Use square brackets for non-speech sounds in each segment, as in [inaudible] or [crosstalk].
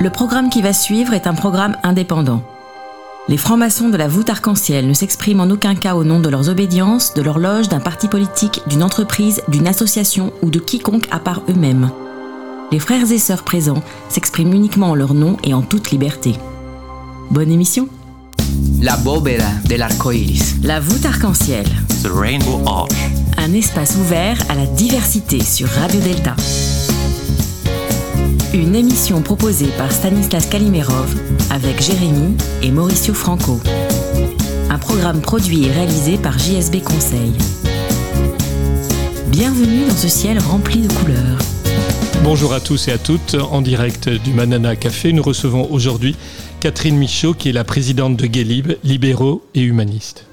Le programme qui va suivre est un programme indépendant. Les francs-maçons de la voûte arc-en-ciel ne s'expriment en aucun cas au nom de leurs obédiences, de leur loge, d'un parti politique, d'une entreprise, d'une association ou de quiconque à part eux-mêmes. Les frères et sœurs présents s'expriment uniquement en leur nom et en toute liberté. Bonne émission La bóveda del arco iris. La voûte arc-en-ciel. The Rainbow Arch. Un espace ouvert à la diversité sur Radio Delta. Une émission proposée par Stanislas Kalimerov avec Jérémy et Mauricio Franco. Un programme produit et réalisé par JSB Conseil. Bienvenue dans ce ciel rempli de couleurs. Bonjour à tous et à toutes. En direct du Manana Café, nous recevons aujourd'hui Catherine Michaud, qui est la présidente de Guélib, libéraux et humanistes.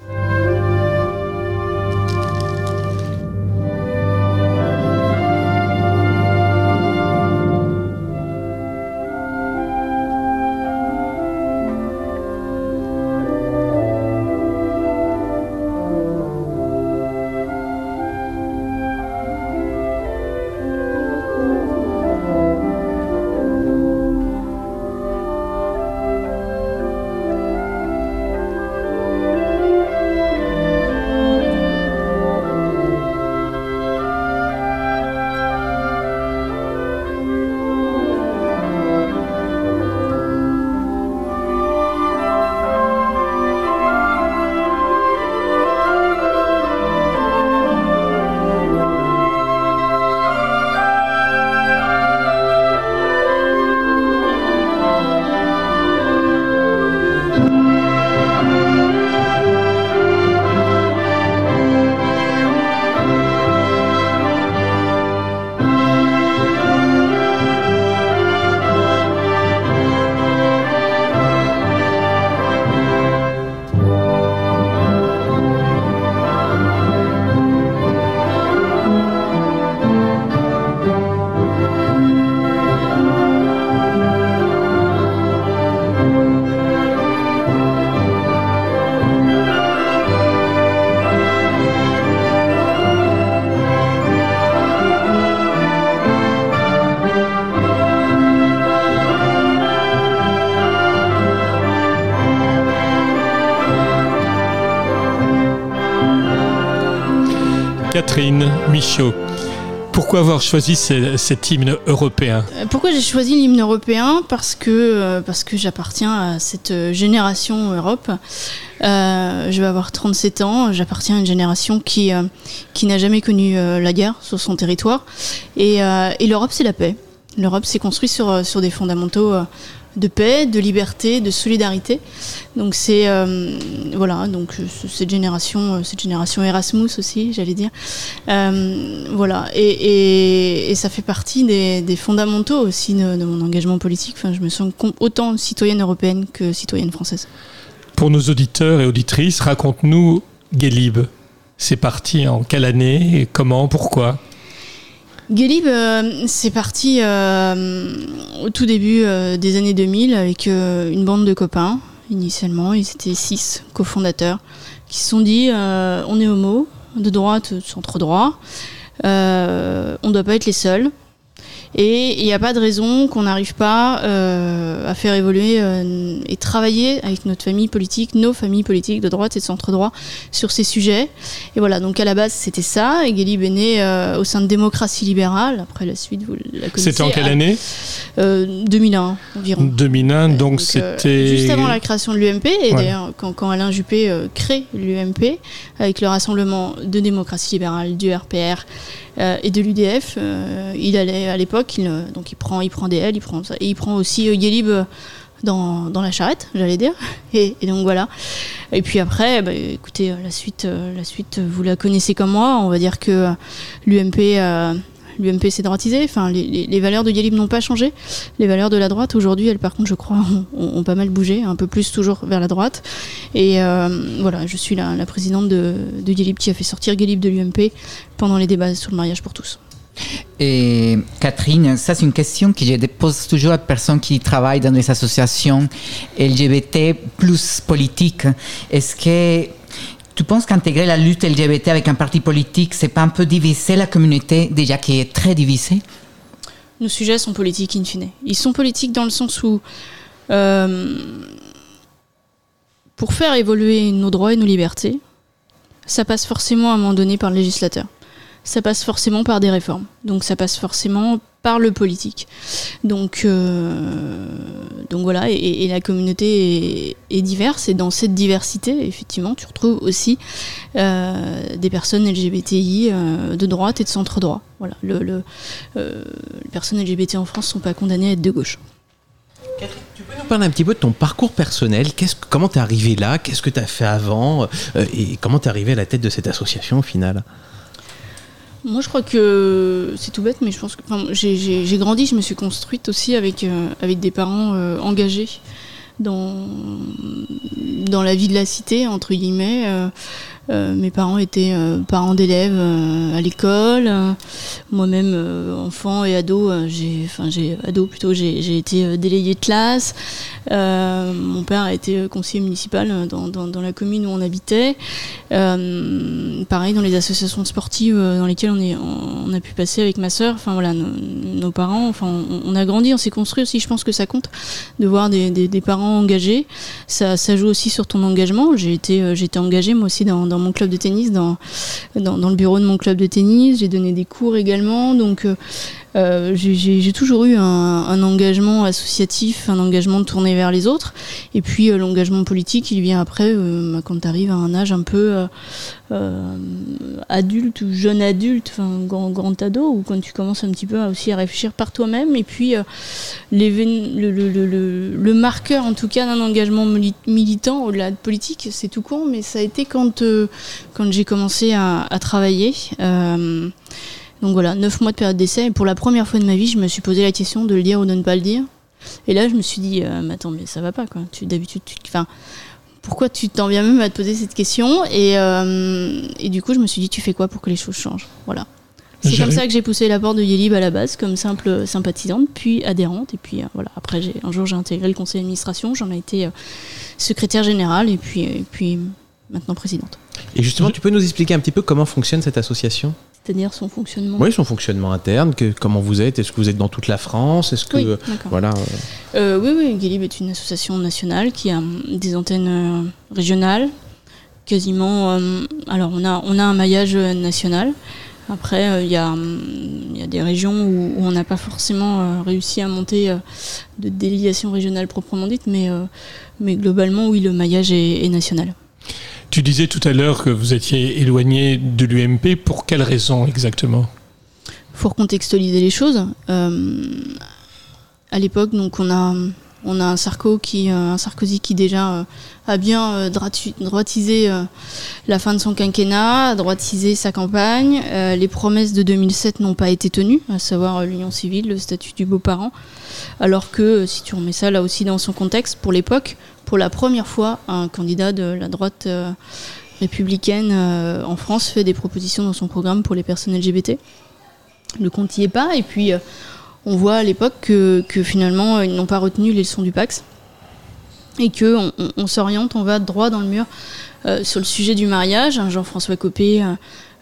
Avoir choisi ce- cet hymne européen Pourquoi j'ai choisi l'hymne européen? Parce que, euh, parce que j'appartiens à cette euh, génération Europe. Euh, je vais avoir 37 ans, j'appartiens à une génération qui, qui n'a jamais connu la guerre sur son territoire. Et, et l'Europe, c'est la paix. L'Europe s'est construite sur, sur des fondamentaux de paix, de liberté, de solidarité. Donc c'est euh, voilà, donc euh, cette génération, euh, cette génération Erasmus aussi, j'allais dire. Voilà, et, ça fait partie des, fondamentaux aussi de, mon engagement politique. Enfin, je me sens autant citoyenne européenne que citoyenne française. Pour nos auditeurs et auditrices, raconte-nous Guélib. C'est parti en quelle année et Comment Pourquoi? Guélib, euh, c'est parti euh, au tout début euh, des années 2000 avec euh, une bande de copains. Initialement, ils étaient six cofondateurs qui se sont dit on est homo, de droite, centre droit, on ne doit pas être les seuls. Et il n'y a pas de raison qu'on n'arrive pas euh, à faire évoluer euh, et travailler avec notre famille politique, nos familles politiques de droite et de centre droit sur ces sujets. Et voilà, donc à la base c'était ça. Et Guélib est né euh, au sein de démocratie libérale. Après la suite, vous la connaissez. C'était en quelle Ah, année? euh, 2001 environ. 2001, donc, euh, c'était... juste avant la création de l'UMP, et Ouais. d'ailleurs quand, quand Alain Juppé euh, crée l'UMP, avec le rassemblement de démocratie libérale, du RPR euh, et de l'UDF, euh, il allait à l'époque, il, euh, donc il prend, il prend DL, il prend ça, et il prend aussi euh, dans, la charrette, j'allais dire. [laughs] Et, donc voilà. Et puis après, bah, écoutez, la suite, la suite, vous la connaissez comme moi. On va dire que l'UMP, l'UMP s'est droitisé. Enfin, les, les- les valeurs de Guélib n'ont pas changé. Les valeurs de la droite aujourd'hui, elles par contre, je crois, ont, pas mal bougé, un peu plus toujours vers la droite. Et euh, voilà, je suis la, présidente de, de qui a fait sortir Guélib de l'UMP pendant les débats sur le mariage pour tous. Et Catherine, ça c'est une question que je pose toujours à personnes qui travaillent dans des associations LGBT plus politiques. Est-ce que tu penses qu'intégrer la lutte LGBT avec un parti politique, c'est pas un peu diviser la communauté déjà qui est très divisée? Nos sujets sont politiques in fine. Ils sont politiques dans le sens où, euh, pour faire évoluer nos droits et nos libertés, ça passe forcément à un moment donné par le législateur. Ça passe forcément par des réformes. Donc ça passe forcément par le politique. Donc, euh, donc voilà, et, la communauté est, diverse, et dans cette diversité, effectivement, tu retrouves aussi euh, des personnes LGBTI euh, de droite et de centre droit. Voilà, le, les personnes LGBT en France ne sont pas condamnées à être de gauche. Catherine, tu peux nous parler un petit peu de ton parcours personnel? Qu'est-ce, Comment tu es arrivé là? Qu'est-ce que tu as fait avant? Et comment tu es arrivé à la tête de cette association au final? Moi, je crois que c'est tout bête, mais je pense que j'ai grandi, je me suis construite aussi avec, euh, avec des parents euh, engagés dans, dans la vie de la cité, entre guillemets. Euh, mes parents étaient euh, parents d'élèves euh, à l'école. Moi-même, enfant et ado, j'ai, enfin j'ai ado plutôt, j'ai, été déléguée de classe. mon père a été conseiller municipal dans, la commune où on habitait. pareil dans les associations sportives dans lesquelles on, est, on a pu passer avec ma sœur. Enfin voilà, nos, parents. Enfin, on, a grandi, on s'est construit aussi. Je pense que ça compte de voir des, parents engagés. Ça, joue aussi sur ton engagement. J'ai été, été engagée moi aussi dans dans mon club de tennis, dans, dans, le bureau de mon club de tennis. J'ai donné des cours également. Donc, euh, euh, j'ai toujours eu un, engagement associatif, un engagement tourné vers les autres. Et puis euh, l'engagement politique, il vient après, bah, quand tu arrives à un âge un peu adulte ou jeune adulte, enfin grand, ado, ou quand tu commences un petit peu aussi à réfléchir par toi-même. Et puis le, marqueur, en tout cas, d'un engagement militant au-delà de politique, c'est tout con, mais ça a été quand, j'ai commencé à travailler. Donc voilà, neuf mois de période d'essai. Et pour la première fois de ma vie, je me suis posé la question de le dire ou de ne pas le dire. Et là, je me suis dit, euh, mais attends, mais ça va pas, quoi. Tu, d'habitude, tu, enfin, pourquoi tu t'en viens même à te poser cette question? Et, euh, et, du coup, je me suis dit, tu fais quoi pour que les choses changent? Voilà. C'est comme ça que j'ai poussé la porte de Yelib à la base, comme simple sympathisante, puis adhérente. Et puis euh, voilà, après, j'ai, un jour, j'ai intégré le conseil d'administration, j'en ai été secrétaire générale et puis, et puis maintenant présidente. Et justement, tu peux nous expliquer un petit peu comment fonctionne cette association? C'est-à-dire son fonctionnement Oui, son fonctionnement interne. Que, comment vous êtes Est-ce que vous êtes dans toute la France Est-ce que oui, voilà euh, Oui, oui. Guélib est une association nationale qui a hum, des antennes euh, régionales, quasiment. Hum, alors, on a on a un maillage euh, national. Après, il y, hum, y, a des régions où, on n'a pas forcément réussi à monter de délégations régionales proprement dites, mais, mais globalement, oui, le maillage est national. Tu disais tout à l'heure que vous étiez éloigné de l'UMP. Pour quelles raisons exactement? Faut recontextualiser les choses. Euh, à l'époque, donc on a on a un, Sarko qui, euh, un Sarkozy qui déjà euh, a bien droitisé la fin de son quinquennat, droitisé sa campagne. les promesses de 2007 n'ont pas été tenues, à savoir l'union civile, le statut du beau-parent. Alors que, si tu remets ça là aussi dans son contexte, pour l'époque, pour la première fois, un candidat de la droite euh, républicaine euh, en France fait des propositions dans son programme pour les personnes LGBT. Le compte n'y est pas. Et puis, euh, on voit à l'époque que, finalement, ils n'ont pas retenu les leçons du Pax. Et qu'on on, s'oriente, on va droit dans le mur sur le sujet du mariage. Jean-François Copé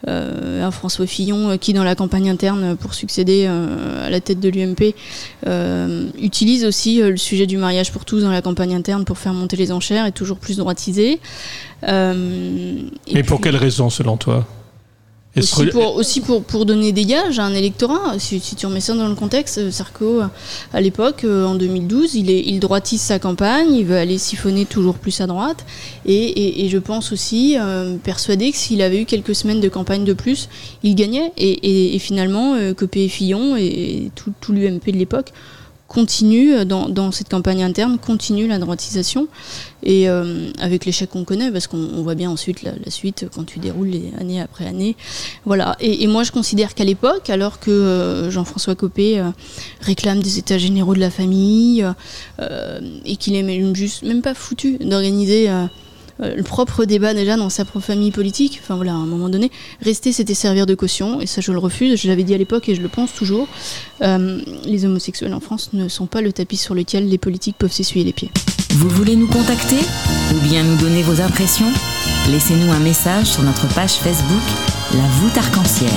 un François Fillon euh, qui, dans la campagne interne pour succéder euh, à la tête de l'UMP, utilise aussi le sujet du mariage pour tous dans la campagne interne pour faire monter les enchères et toujours plus droitisé. Mais pour quelle raison, selon toi? Aussi, pour, aussi pour, pour, donner des gages à un électorat. Si, tu remets ça dans le contexte, euh, Sarko, à l'époque, euh, en 2012, il, est, il droitise sa campagne, il veut aller siphonner toujours plus à droite. Et, et, je pense aussi, euh, persuadé que s'il avait eu quelques semaines de campagne de plus, il gagnait. Et, finalement, Copé et Fillon et tout, tout l'UMP de l'époque continue euh, dans, dans, cette campagne interne, continue la droitisation, et euh, avec l'échec qu'on connaît, parce qu'on voit bien ensuite la, suite quand tu déroules les année après année. Voilà. Et, moi, je considère qu'à l'époque, alors que euh, Jean-François Copé réclame des états généraux de la famille, et qu'il est même juste même pas foutu d'organiser le propre débat déjà dans sa propre famille politique. Enfin voilà, à un moment donné, rester c'était servir de caution, et ça je le refuse. Je l'avais dit à l'époque et je le pense toujours. Euh, les homosexuels en France ne sont pas le tapis sur lequel les politiques peuvent s'essuyer les pieds. Vous voulez nous contacter ou bien nous donner vos impressions? Laissez-nous un message sur notre page Facebook La voûte arc-en-ciel.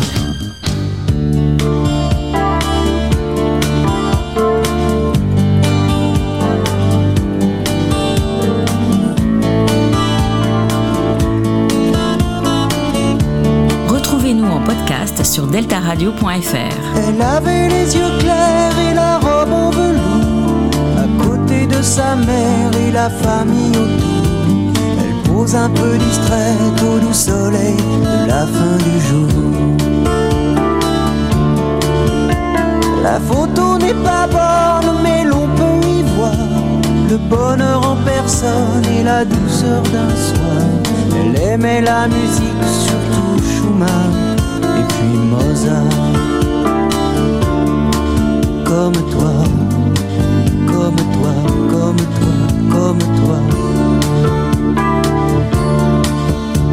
Sur deltaradio.fr. Elle avait les yeux clairs et la robe en velours, à côté de sa mère et la famille autour. Elle pose un peu distraite au doux soleil de la fin du jour. La photo n'est pas bonne, mais l'on peut y voir le bonheur en personne et la douceur d'un soir. Elle aimait la musique, surtout Schumann et puis Mozart. Comme toi, comme toi, comme toi, comme toi.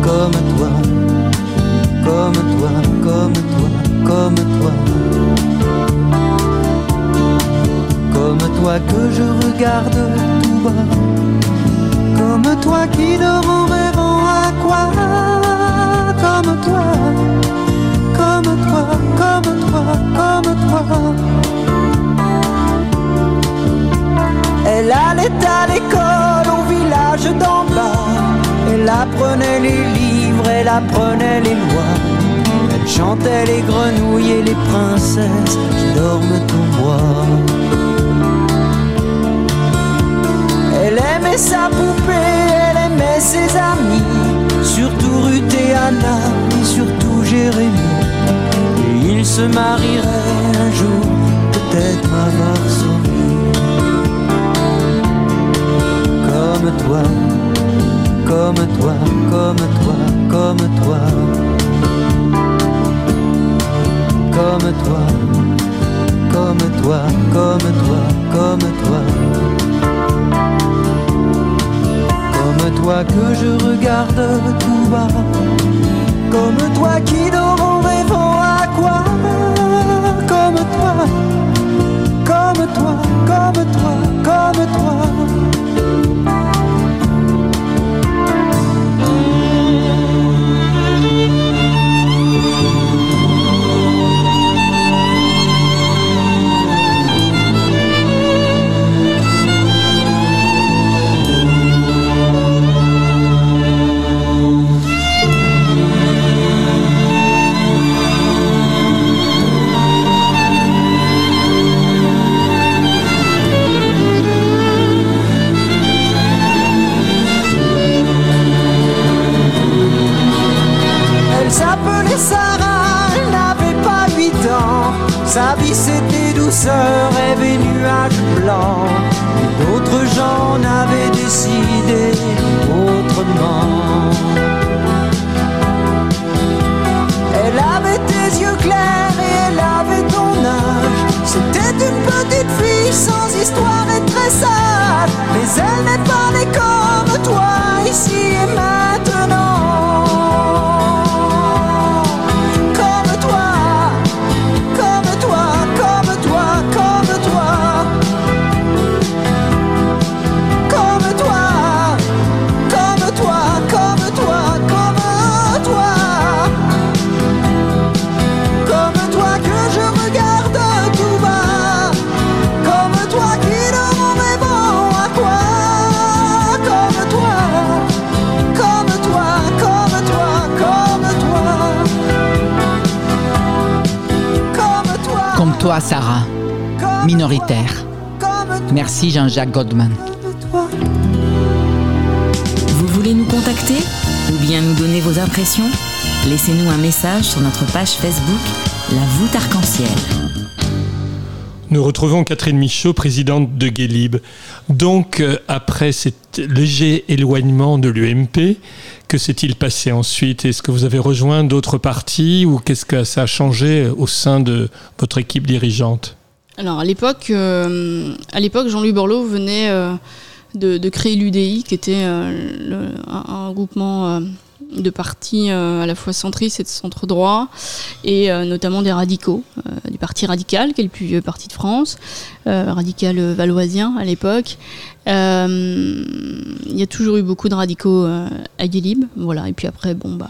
Comme toi, comme toi, comme toi, comme toi. Comme toi que je regarde tout bas Comme toi qui dort en rêvant à quoi Comme toi, Elle allait à l'école au village d'en bas. Elle apprenait les livres, elle apprenait les lois. Elle chantait les grenouilles et les princesses qui dorment au bois. Elle aimait sa poupée, elle aimait ses amis, surtout Ruth et Anna, et surtout Jérémie. Ils se marieraient un jour, peut-être à Varsovie. Comme toi, comme toi, comme toi, comme toi. Comme toi, comme toi, comme toi, comme toi. Comme toi que je regarde tout bas Comme toi qui dort comme toi, comme toi Goldman. toi. Vous voulez nous contacter ou bien nous donner vos impressions? Laissez-nous un message sur notre page Facebook La voûte arc-en-ciel. Nous retrouvons Catherine Michaud, présidente de Guélib. Donc, euh, après cet léger éloignement de l'UMP, que s'est-il passé ensuite? Est-ce que vous avez rejoint d'autres partis ou qu'est-ce que ça a changé au sein de votre équipe dirigeante? Alors à l'époque, euh, à l'époque, Jean-Louis Borloo venait euh, de, créer l'UDI, qui était euh, un, groupement de partis à la fois centristes et de centre droit, et notamment des radicaux, du Parti radical, qui est le plus vieux parti de France, radical valoisien à l'époque. Il y a toujours eu beaucoup de radicaux à Guélib, voilà. Et puis après, bon bah.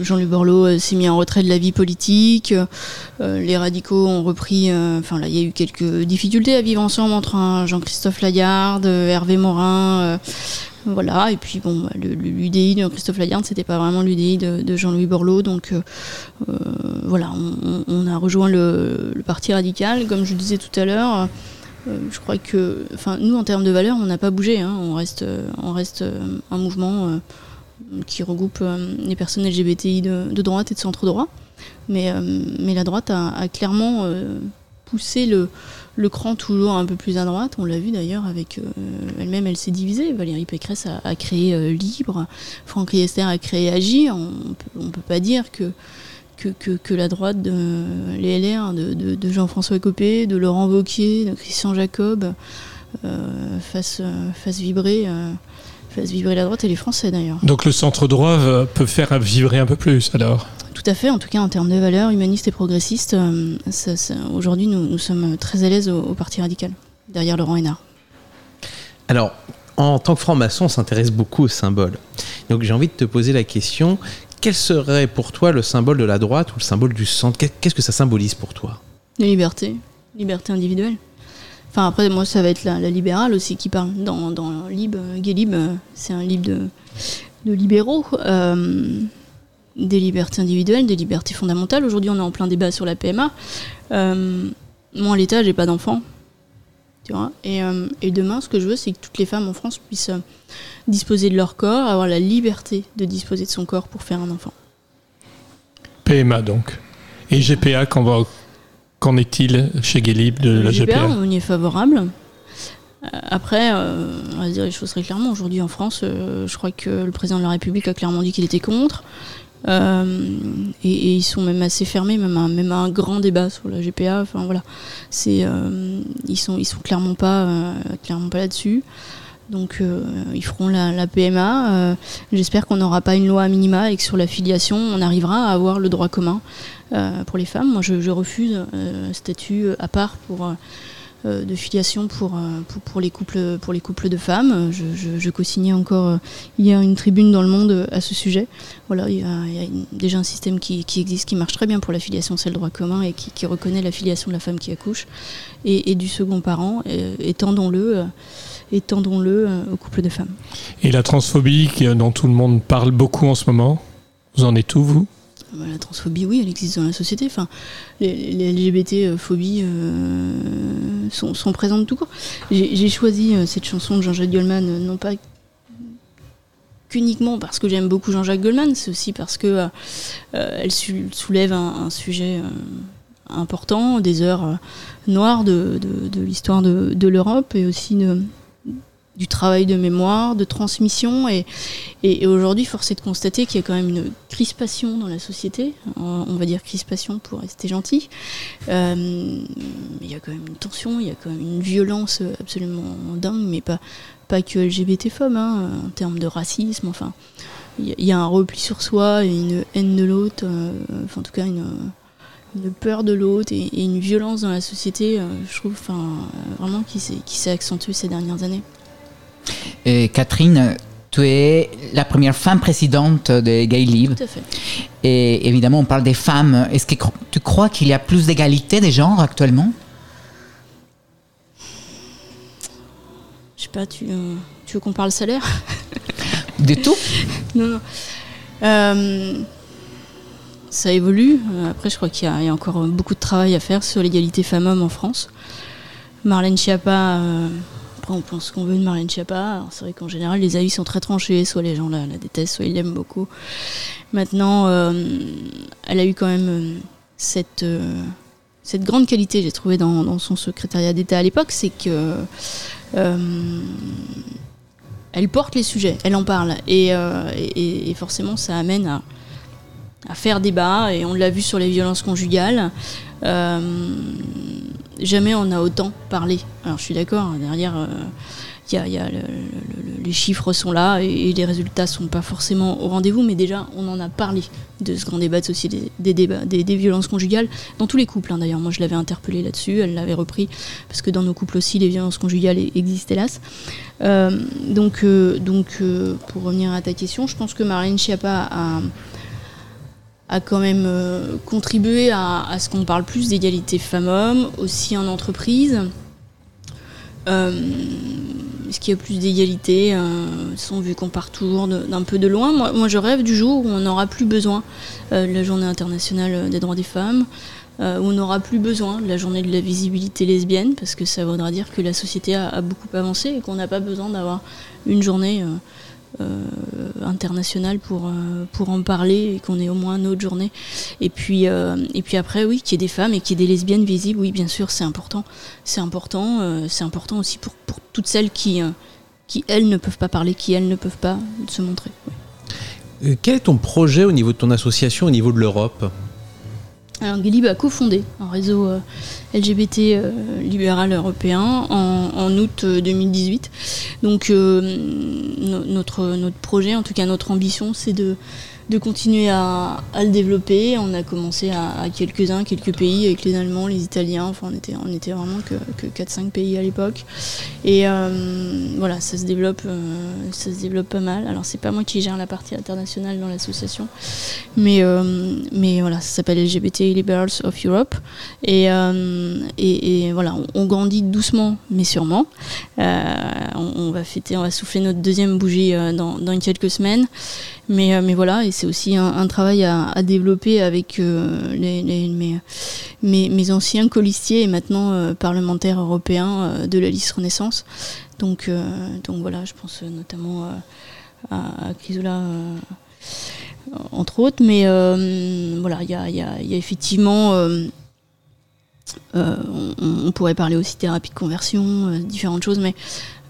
Jean-Luc Borloo s'est mis en retrait de la vie politique. les radicaux ont repris. Enfin, il y a eu quelques difficultés à vivre ensemble entre Jean-Christophe Lagarde, Hervé Morin. Voilà, et puis bon, bah, l'UDI de Christophe Lagarde, c'était pas vraiment l'UDI de, Jean-Louis Borloo, donc voilà, on, a rejoint le, Parti radical, comme je disais tout à l'heure. Euh, je crois que, enfin, nous en termes de valeurs, on n'a pas bougé. Hein. on reste, euh, un mouvement euh, qui regroupe les personnes LGBTI de, droite et de centre droit. Mais, mais la droite a, clairement poussé le, le, cran toujours un peu plus à droite. On l'a vu d'ailleurs avec elle-même, elle s'est divisée. Valérie Pécresse a, créé Libre, Franck Riester a créé Agir. On ne peut pas dire que que, la droite, de, les LR, de, Jean-François Copé, de Laurent Vauquier, de Christian Jacob, euh, fasse, vibrer, euh, vibrer la droite et les Français d'ailleurs. Donc le centre droit peut faire vibrer un peu plus alors? Tout à fait, en tout cas en termes de valeurs humanistes et progressistes, euh, aujourd'hui nous, sommes très à l'aise au, Parti radical, derrière Laurent Hénard. Alors, en tant que franc-maçon, on s'intéresse beaucoup aux symboles. Donc j'ai envie de te poser la question, quel serait pour toi le symbole de la droite ou le symbole du centre? Qu'est-ce que ça symbolise pour toi? La liberté, liberté individuelle. Enfin après moi ça va être la, libérale aussi qui parle dans, dans Lib, Gay Lib, c'est un livre de, de libéraux. Euh, des libertés individuelles, des libertés fondamentales. Aujourd'hui on est en plein débat sur la PMA. Euh, moi à l'État j'ai pas d'enfant. Tu vois et, euh, et, demain ce que je veux c'est que toutes les femmes en France puissent disposer de leur corps, avoir la liberté de disposer de son corps pour faire un enfant. PMA donc. Et GPA, qu'en est-il chez Guélib de la GPA, On y est favorable. Euh, après, euh, on va dire les choses très clairement. Aujourd'hui en France, euh, je crois que le président de la République a clairement dit qu'il était contre. et, ils sont même assez fermés, même à, même un grand débat sur la GPA. Enfin voilà, c'est ils sont ils sont clairement pas clairement pas là-dessus. Donc euh, ils feront la, PMA. Euh, j'espère qu'on n'aura pas une loi minima et que sur la filiation, on arrivera à avoir le droit commun euh, pour les femmes. Moi, je, refuse statut à part pour de filiation pour, pour, les couples, pour les couples de femmes. Je, je, co-signais encore il y a une tribune dans le monde à ce sujet. Voilà, il y a, déjà un système qui, existe, qui marche très bien pour la filiation, c'est le droit commun et qui, reconnaît la filiation de la femme qui accouche et, et du second parent. Étendons-le étendons-le euh, aux couples de femmes. Et la transphobie dont tout le monde parle beaucoup en ce moment, vous en êtes où, vous? Bah, la transphobie, oui, elle existe dans la société. Enfin, les, LGBT-phobies euh, sont, sont, présentes tout court. J'ai choisi euh, cette chanson de Jean-Jacques Goldman, non pas qu'uniquement parce que j'aime beaucoup Jean-Jacques Goldman, c'est aussi parce que elle soulève un, sujet important, des heures noires de, de l'histoire de, de l'Europe et aussi de, du travail de mémoire, de transmission. Et, et, aujourd'hui, force est de constater qu'il y a quand même une crispation dans la société. On va dire crispation pour rester gentil. Euh, il y a quand même une tension, il y a quand même une violence absolument dingue, mais pas, pas que LGBT-phobe, hein, en termes de racisme. Enfin, il y, a un repli sur soi et une haine de l'autre, euh, enfin, en tout cas une peur de l'autre et, une violence dans la société, euh, je trouve, enfin, vraiment qui s'est accentuée ces dernières années. Et Catherine, tu es la première femme présidente de Gay Live. Tout à fait. Et évidemment, on parle des femmes. Est-ce que tu crois qu'il y a plus d'égalité des genres actuellement? Je sais pas, tu, euh, tu veux qu'on parle salaire? De tout? [laughs] Non, non. Euh, ça évolue. Euh, après, je crois qu'il y, a encore beaucoup de travail à faire sur l'égalité femmes-hommes en France. Marlène Schiappa on pense qu'on veut de Marlène Schiappa. C'est vrai qu'en général, les avis sont très tranchés. Soit les gens la, détestent, soit ils l'aiment beaucoup. Maintenant, euh, elle a eu quand même euh, cette, euh, cette grande qualité, j'ai trouvé, dans, son secrétariat d'État à l'époque, c'est que elle porte les sujets, elle en parle. Et, forcément, ça amène à, faire débat. Et on l'a vu sur les violences conjugales jamais on a autant parlé. Alors je suis d'accord, derrière, euh, y a, les chiffres sont là et, les résultats sont pas forcément au rendez-vous, mais déjà on en a parlé de ce grand débat de société, des, débats, des, violences conjugales dans tous les couples. hein, D'ailleurs, moi je l'avais interpellée là-dessus, elle l'avait repris parce que dans nos couples aussi les violences conjugales existent hélas. Euh, donc, euh, donc pour revenir à ta question, je pense que Marlène Schiappa a a quand même euh, contribué à, ce qu'on parle plus d'égalité femmes-hommes, aussi en entreprise. Euh, Est-ce qu'il y a plus d'égalité euh, vu qu'on part toujours d'un peu de loin moi, moi, je rêve du jour où on n'aura plus besoin euh, de la journée internationale des droits des femmes, euh, où on n'aura plus besoin de la journée de la visibilité lesbienne, parce que ça voudra dire que la société a beaucoup avancé et qu'on n'a pas besoin d'avoir une journée euh, internationale pour, euh, pour en parler et qu'on ait au moins une autre journée. Et puis, euh, et puis après, oui, qu'il y ait des femmes et qu'il y ait des lesbiennes visibles, oui, bien sûr, c'est important. C'est important, c'est important aussi pour, pour toutes celles qui, qui, elles, ne peuvent pas parler, qui, elles, ne peuvent pas se montrer. Quel est ton projet au niveau de ton association, au niveau de l'Europe? Alors, a cofondé un réseau euh, LGBT euh, libéral européen en, août euh, 2018. Donc, euh, no- notre, notre projet, en tout cas notre ambition, c'est de, de continuer à, le développer. On a commencé à, quelques-uns, quelques pays, avec les Allemands, les Italiens. Enfin, on était, on était vraiment que, que 4-5 pays à l'époque. Et voilà, ça se développe, ça se développe pas mal. Alors, c'est pas moi qui gère la partie internationale dans l'association, mais, euh, mais voilà, ça s'appelle LGBT Liberals of Europe. Et, euh, et, voilà, on, grandit doucement, mais sûrement. Euh, on, va fêter, on va souffler notre deuxième bougie euh, dans, dans quelques semaines. Mais, euh, mais voilà, et c'est aussi un, travail à, développer avec euh, les, mes, mes, mes anciens colistiers et maintenant euh, parlementaires européens euh, de la liste Renaissance. Donc, euh, donc voilà, je pense notamment à, Chrysoula, euh, entre autres. Mais euh, voilà, il y a, effectivement. on, pourrait parler aussi thérapie de conversion, différentes choses, mais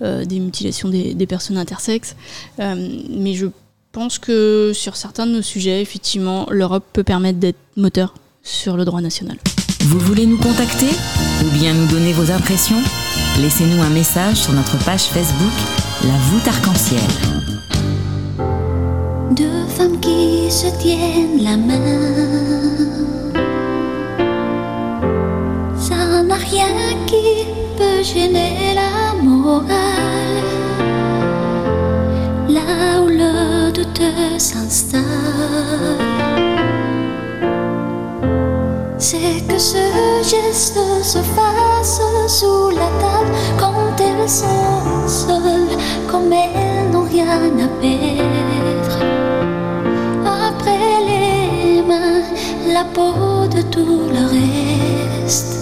des mutilations des, personnes intersexes. Mais je pense que sur certains de nos sujets, effectivement, l'Europe peut permettre d'être moteur sur le droit national. Vous voulez nous contacter ou bien nous donner vos impressions? Laissez-nous un message sur notre page Facebook La voûte arc-en-ciel. Deux femmes qui se tiennent la main. Ça n'a rien qui peut gêner la morale. Là où le doute s'installe. C'est que ce geste se fasse sous la table quand elles sont seules, comme elles n'ont rien à perdre. Après les mains, la peau de tout le reste.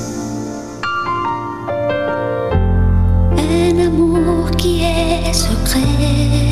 Un amour qui est secret.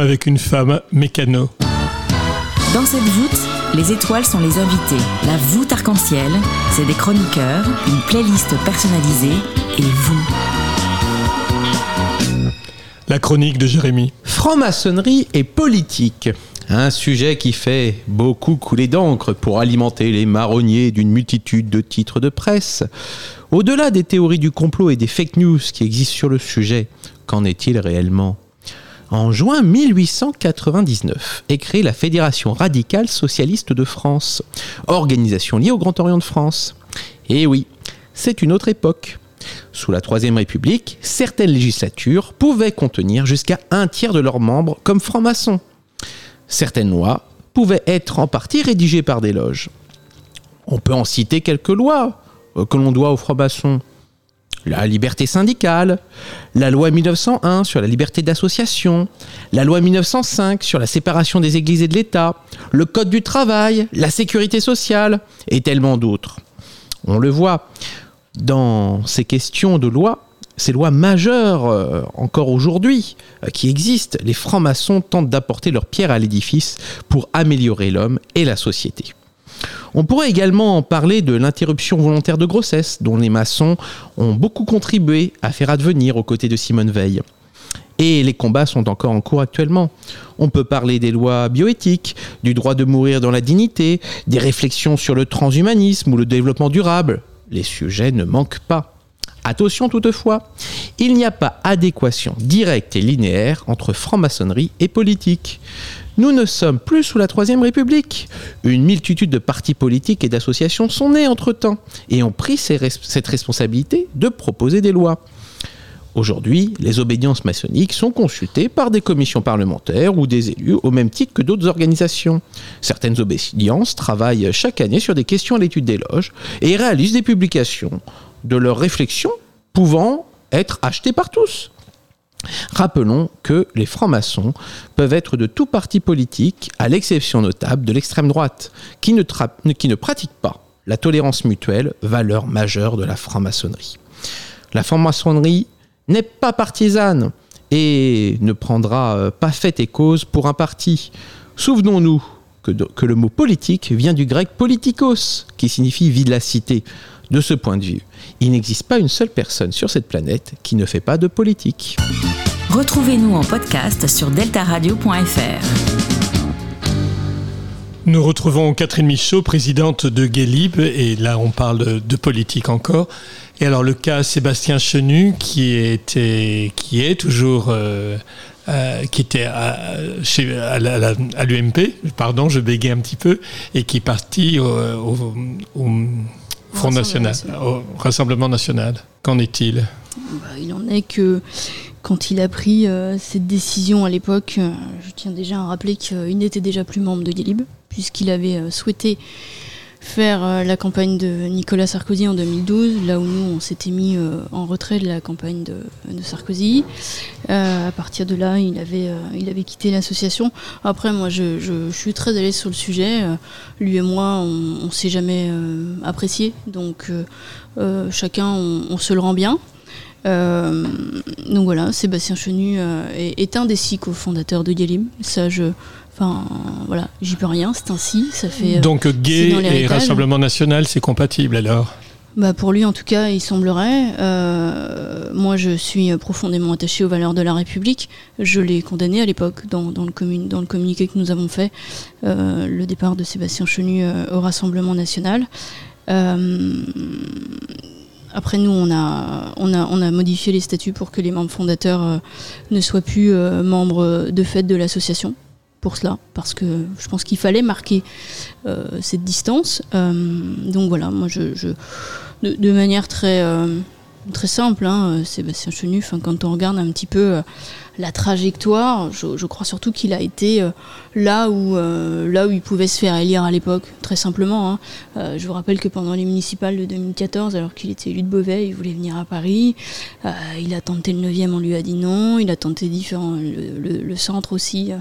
Avec une femme mécano. Dans cette voûte, les étoiles sont les invités. La voûte arc-en-ciel, c'est des chroniqueurs, une playlist personnalisée et vous. La chronique de Jérémy. Franc-maçonnerie et politique. Un sujet qui fait beaucoup couler d'encre pour alimenter les marronniers d'une multitude de titres de presse. Au-delà des théories du complot et des fake news qui existent sur le sujet, qu'en est-il réellement? En juin 1899 est créée la Fédération radicale socialiste de France, organisation liée au Grand Orient de France. Et oui, c'est une autre époque. Sous la Troisième République, certaines législatures pouvaient contenir jusqu'à un tiers de leurs membres comme francs-maçons. Certaines lois pouvaient être en partie rédigées par des loges. On peut en citer quelques lois euh, que l'on doit aux francs-maçons. La liberté syndicale, la loi 1901 sur la liberté d'association, la loi 1905 sur la séparation des églises et de l'État, le code du travail, la sécurité sociale et tellement d'autres. On le voit, dans ces questions de loi, ces lois majeures euh, encore aujourd'hui euh, qui existent, les francs-maçons tentent d'apporter leur pierre à l'édifice pour améliorer l'homme et la société. On pourrait également parler de l'interruption volontaire de grossesse, dont les maçons ont beaucoup contribué à faire advenir aux côtés de Simone Veil. Et les combats sont encore en cours actuellement. On peut parler des lois bioéthiques, du droit de mourir dans la dignité, des réflexions sur le transhumanisme ou le développement durable. Les sujets ne manquent pas. Attention toutefois, il n'y a pas adéquation directe et linéaire entre franc-maçonnerie et politique. Nous ne sommes plus sous la Troisième République. Une multitude de partis politiques et d'associations sont nés entre-temps et ont pris cette responsabilité de proposer des lois. Aujourd'hui, les obédiences maçonniques sont consultées par des commissions parlementaires ou des élus au même titre que d'autres organisations. Certaines obédiences travaillent chaque année sur des questions à l'étude des loges et réalisent des publications de leurs réflexions pouvant être achetées par tous. Rappelons que les francs-maçons peuvent être de tout parti politique, à l'exception notable de l'extrême droite, qui ne, pratique pas la tolérance mutuelle, valeur majeure de la franc-maçonnerie. La franc-maçonnerie n'est pas partisane et ne prendra euh, pas fait et cause pour un parti. Souvenons-nous que le mot politique vient du grec politikos, qui signifie vie de la cité. De ce point de vue, il n'existe pas une seule personne sur cette planète qui ne fait pas de politique. Retrouvez-nous en podcast sur deltaradio.fr. Nous retrouvons Catherine Michaud, présidente de Guélib, et là on parle de, politique encore. Et alors le cas Sébastien Chenu, qui était, qui est toujours, euh, euh, qui était à, chez, l'UMP, pardon, je bégayais un petit peu, et qui est parti au, au- au Front National, national. au Rassemblement National. Qu'en est-il? Bah, il en est que quand il a pris euh, cette décision à l'époque, euh, je tiens déjà à rappeler qu'il n'était déjà plus membre de Guélib, puisqu'il avait euh, souhaité faire euh, la campagne de Nicolas Sarkozy en 2012, là où nous on s'était mis euh, en retrait de la campagne de, de Sarkozy. Euh, à partir de là, il avait, euh, il avait quitté l'association. Après, moi, je, je- je suis très l'aise sur le sujet. Euh, lui et moi, on, on s'est jamais euh, apprécié, donc chacun, on, on se le rend bien. Euh, donc voilà, Sébastien Chenu euh, est, est un des six cofondateurs de Guélib. Ça, je, enfin, voilà, j'y peux rien. C'est ainsi. Ça fait. euh, Donc gay et. Rassemblement National, c'est compatible alors? Bah pour lui, en tout cas, il semblerait. Euh, moi, je suis profondément attaché aux valeurs de la République. Je l'ai condamné à l'époque dans, dans le commun- dans le communiqué que nous avons fait, euh, le départ de Sébastien Chenu euh, au Rassemblement national. Après, nous, on a, on, a, on a modifié les statuts pour que les membres fondateurs euh, ne soient plus euh, membres de fait de l'association. Pour cela, parce que je pense qu'il fallait marquer euh, cette distance. Donc voilà, moi, je, de, manière très, très simple, hein, Sébastien Chenu, quand on regarde un petit peu la trajectoire, je, crois surtout qu'il a été euh, là, où, euh, là où il pouvait se faire élire à l'époque, très simplement. hein. Euh, je vous rappelle que pendant les municipales de 2014, alors qu'il était élu de Beauvais, il voulait venir à Paris. Il a tenté le 9e, on lui a dit non. Il a tenté différents, le, centre aussi.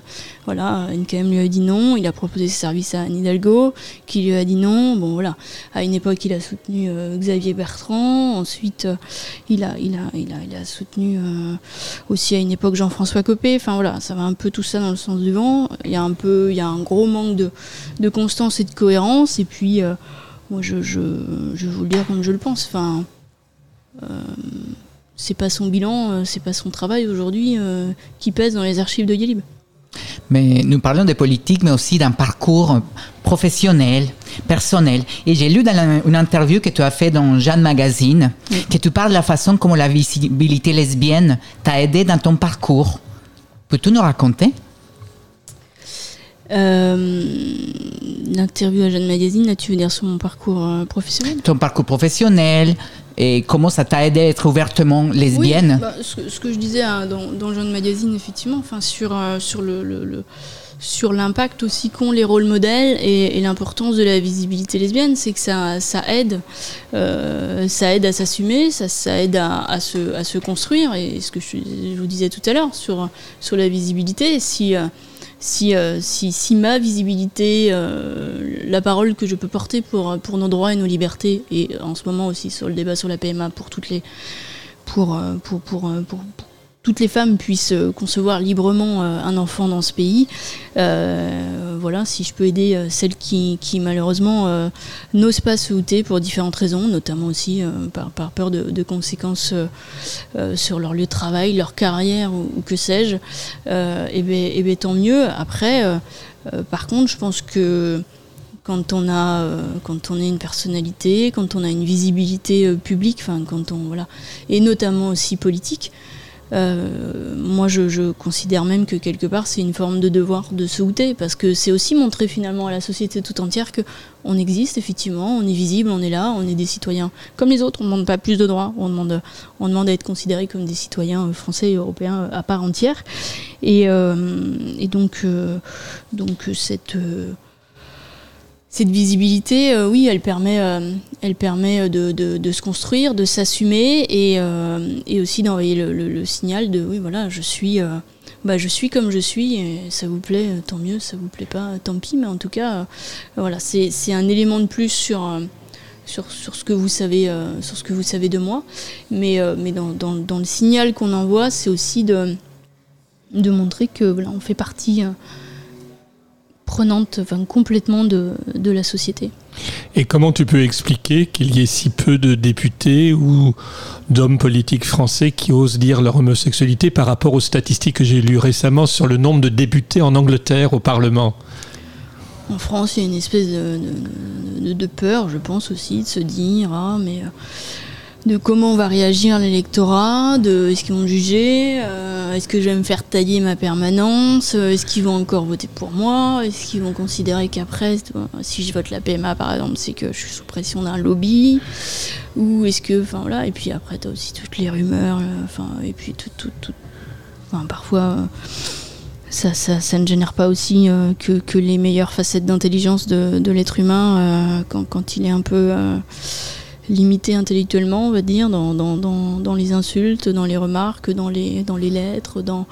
voilà, NKM lui a dit non. Il a proposé ses services à Anne Hidalgo, qui lui a dit non. Bon, voilà. À une époque, il a soutenu Xavier Bertrand. Ensuite, il, a, il, a, il, a, il a soutenu aussi à une époque Jean Jean-François Copé. Enfin voilà, ça va un peu tout ça dans le sens du vent. Il y a un peu, il y a un gros manque de, de constance et de cohérence. Et puis, euh, moi, je, je, je vais vous le dire comme je le pense. Enfin, euh, c'est pas son bilan, euh, c'est pas son travail aujourd'hui euh, qui pèse dans les archives de Yelib. Mais nous parlons de politique, mais aussi d'un parcours professionnel, personnel. Et j'ai lu dans la- une interview que tu as fait dans Jeanne Magazine que tu parles de la façon comme la visibilité lesbienne t'a aidé dans ton parcours. Peux-tu nous raconter? Euh, L'interview à Jeanne Magazine, là, tu veux dire sur mon parcours euh, professionnel? Ton parcours professionnel et comment ça t'a aidé à être ouvertement lesbienne? Oui, bah, ce, que, ce que je disais hein, dans, dans Jeanne Magazine, effectivement, enfin, sur, euh, sur le, le- le- sur l'impact aussi qu'ont les rôles modèles et, l'importance de la visibilité lesbienne, c'est que ça, aide, euh, ça aide à s'assumer, ça, aide à, se, construire. Et ce que je, vous disais tout à l'heure sur, la visibilité, si, euh, euh, ma visibilité, la parole que je peux porter pour, nos droits et nos libertés, et en ce moment aussi sur le débat sur la PMA pour toutes les pour- pour toutes les femmes puissent euh, concevoir librement euh, un enfant dans ce pays. Euh, voilà, si je peux aider celles qui, qui malheureusement n'osent pas se outer pour différentes raisons, notamment aussi par, peur de, conséquences sur leur lieu de travail, leur carrière ou, que sais-je, et bien et ben, tant mieux. Après, par contre, je pense que quand on a quand on est une personnalité, quand on a une visibilité publique, enfin quand on voilà, et notamment aussi politique. Euh, moi, je, je considère même que quelque part, c'est une forme de devoir de se outer, parce que c'est aussi montrer finalement à la société tout entière que on existe effectivement, on est visible, on est là, on est des citoyens comme les autres. On ne demande pas plus de droits, on demande, on demande à être considérés comme des citoyens euh, français et européens euh, à part entière. Et, euh, et donc, euh, donc cette cette visibilité, euh, oui, elle permet, euh, elle permet de, de- se construire, de s'assumer et, euh, aussi d'envoyer le, signal de oui, voilà, je suis, euh, bah, je suis comme je suis. Et ça vous plaît, euh, tant mieux. Ça vous plaît pas, tant pis. Mais en tout cas, euh, voilà, c'est un élément de plus sur. euh, sur, sur ce que vous savez euh, sur ce que vous savez de moi mais euh, mais dans, dans, le signal qu'on envoie c'est aussi de de montrer que voilà on fait partie euh, prenante enfin, complètement de, de la société. Et comment tu peux expliquer qu'il y ait si peu de députés ou d'hommes politiques français qui osent dire leur homosexualité par rapport aux statistiques que j'ai lues récemment sur le nombre de députés en Angleterre au Parlement? En France, il y a une espèce de, de- de- de peur, je pense aussi, de se dire ah mais euh, de comment va réagir l'électorat, de est-ce qu'ils vont juger, euh, est-ce que je vais me faire tailler ma permanence, euh, est-ce qu'ils vont encore voter pour moi, est-ce qu'ils vont considérer qu'après, euh, si je vote la PMA par exemple, c'est que je suis sous pression d'un lobby, ou est-ce que, enfin voilà, et puis après t'as aussi toutes les rumeurs, euh, enfin et puis tout, tout, tout, enfin parfois. euh, ça, ça, ça ne génère pas aussi euh, que, les meilleures facettes d'intelligence de, l'être humain euh, quand, quand il est un peu euh, limité intellectuellement, on va dire, dans, dans, dans, les insultes, dans les remarques, dans les, dans les lettres. Dans...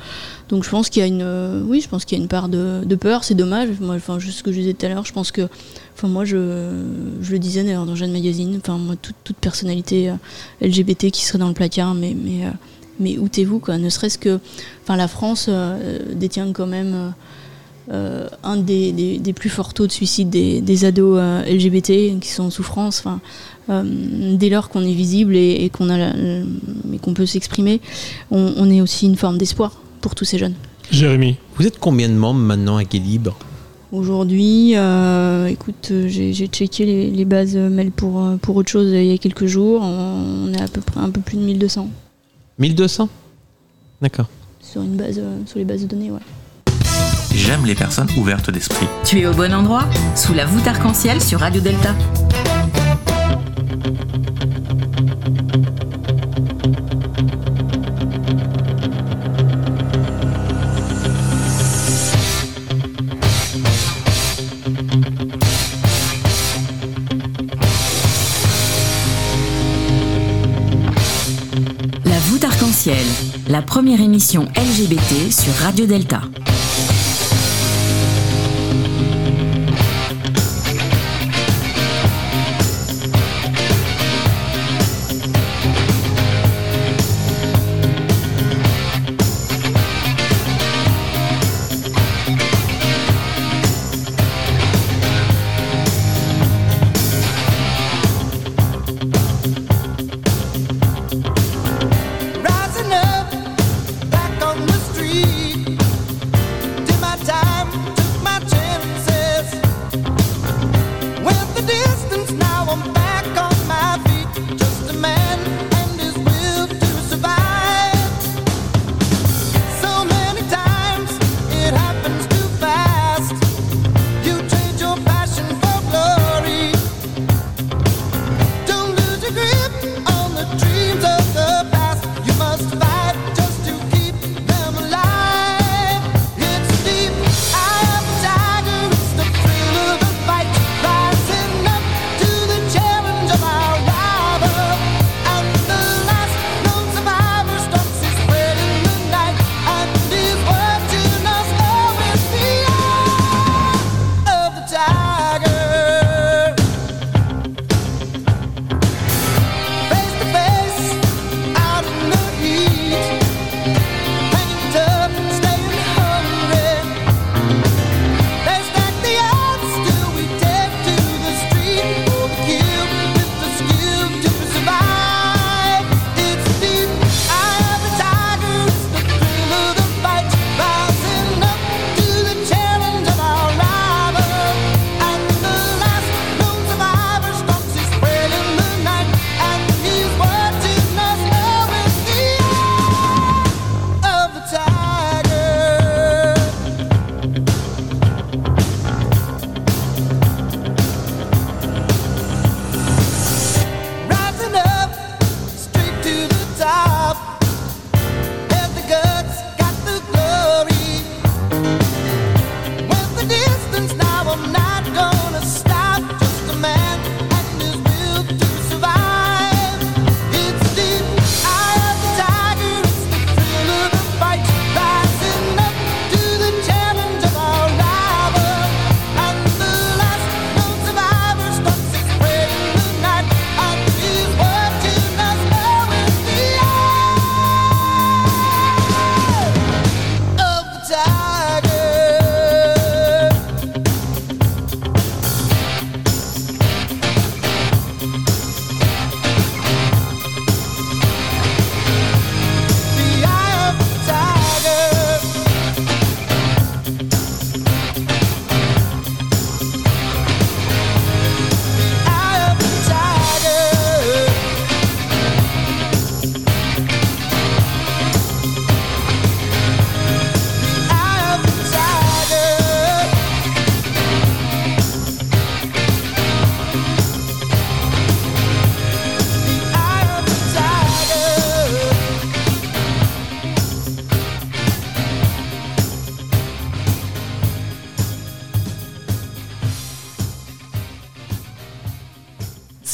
Donc je pense qu'il y a une, euh, oui, je pense qu'il y a une part de, peur. C'est dommage. Moi, enfin, juste ce que je disais tout à l'heure, je pense que, enfin, moi, je, je le disais d'ailleurs dans Jeanne Magazine. Enfin, moi, toute, toute personnalité euh, LGBT qui serait dans le placard, mais, mais, euh, mais outez-vous, quoi. Ne serait-ce que, enfin, la France euh, détient quand même. un des, des- plus forts taux de suicide des, des ados LGBT qui sont en souffrance. Enfin, euh, dès lors qu'on est visible et, et qu'on a la- le- et qu'on peut s'exprimer, on, on est aussi une forme d'espoir pour tous ces jeunes. Jérémy Vous êtes combien de membres maintenant à Libre Aujourd'hui, euh, écoute, euh, j'ai checké les, les bases mail pour, pour autre chose il y a quelques jours. On, on est à peu près un peu plus de 1200 1200 D'accord. sur, une base, euh, sur les bases de données. Ouais. J'aime les personnes ouvertes d'esprit. Tu es au bon endroit, sous la voûte arc-en-ciel sur Radio Delta. La voûte arc-en-ciel, la première émission LGBT sur Radio Delta.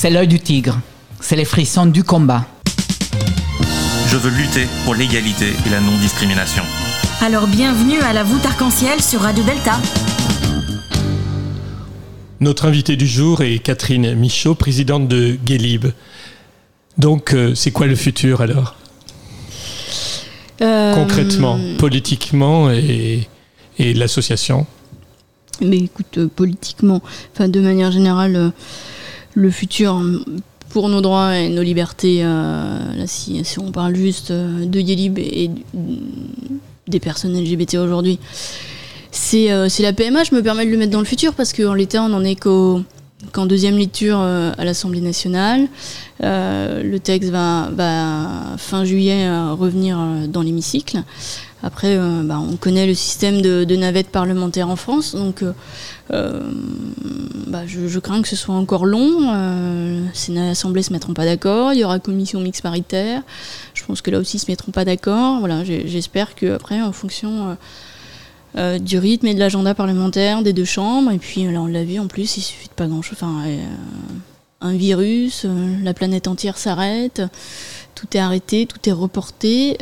C'est l'œil du tigre. C'est les frissons du combat. Je veux lutter pour l'égalité et la non-discrimination. Alors bienvenue à la voûte arc-en-ciel sur Radio Delta. Notre invitée du jour est Catherine Michaud, présidente de Guélib. Donc, euh, c'est quoi le futur alors? Euh, Concrètement, politiquement et, et l'association Mais écoute, euh, politiquement, enfin de manière générale, euh, le futur euh, pour nos droits et nos libertés, euh, là, si, on parle juste euh, de Yelib et des personnes LGBT aujourd'hui, c'est la PMA. Je me permets de le mettre dans le futur parce qu'en l'état, on n'en est qu'en deuxième lecture à l'Assemblée nationale. Le texte va, fin juillet revenir dans l'hémicycle. Après, euh, bah, on connaît le système de, de navette parlementaire en France, donc euh, euh, bah, je, crains que ce soit encore long. Euh, Sénat et Assemblée se mettront pas d'accord. Il y aura commission mixte paritaire. Je pense que là aussi ils se mettront pas d'accord. Voilà, j'espère que après, en fonction du rythme et de l'agenda parlementaire des deux chambres, et puis là on l'a vu en plus, il suffit de pas grand-chose. Enfin, un virus, la planète entière s'arrête, tout est arrêté, tout est reporté.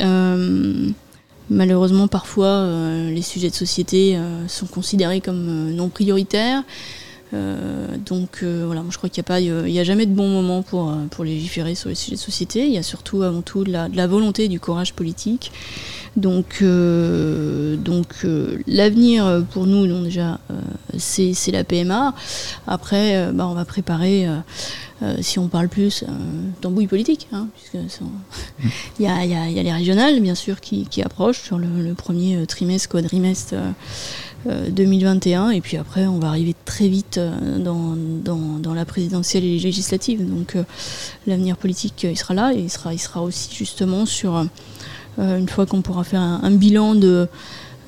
Malheureusement, parfois, euh, les sujets de société euh, sont considérés comme euh, non prioritaires. Euh, donc euh, voilà, moi, je crois qu'il n'y a, y a jamais de bon moment pour, euh, pour légiférer sur les sujets de société. Il y a surtout avant tout de la, de la volonté et du courage politique. Donc, euh, donc euh, l'avenir euh, pour nous, donc déjà, euh, c'est la PMA. Après, euh, bah, on va préparer, euh, euh, si on parle plus, euh, tambouille politique. Hein, puisque [laughs] il y, a, il y a- il y a les régionales, bien sûr, qui, qui approchent sur le, le premier euh, trimestre, quadrimestre euh, euh, 2021. Et puis après, on va arriver très vite euh, dans, dans, la présidentielle et les législatives. Donc euh, l'avenir politique, euh, il sera là et il sera, il sera aussi justement sur, euh, une fois qu'on pourra faire un, bilan de,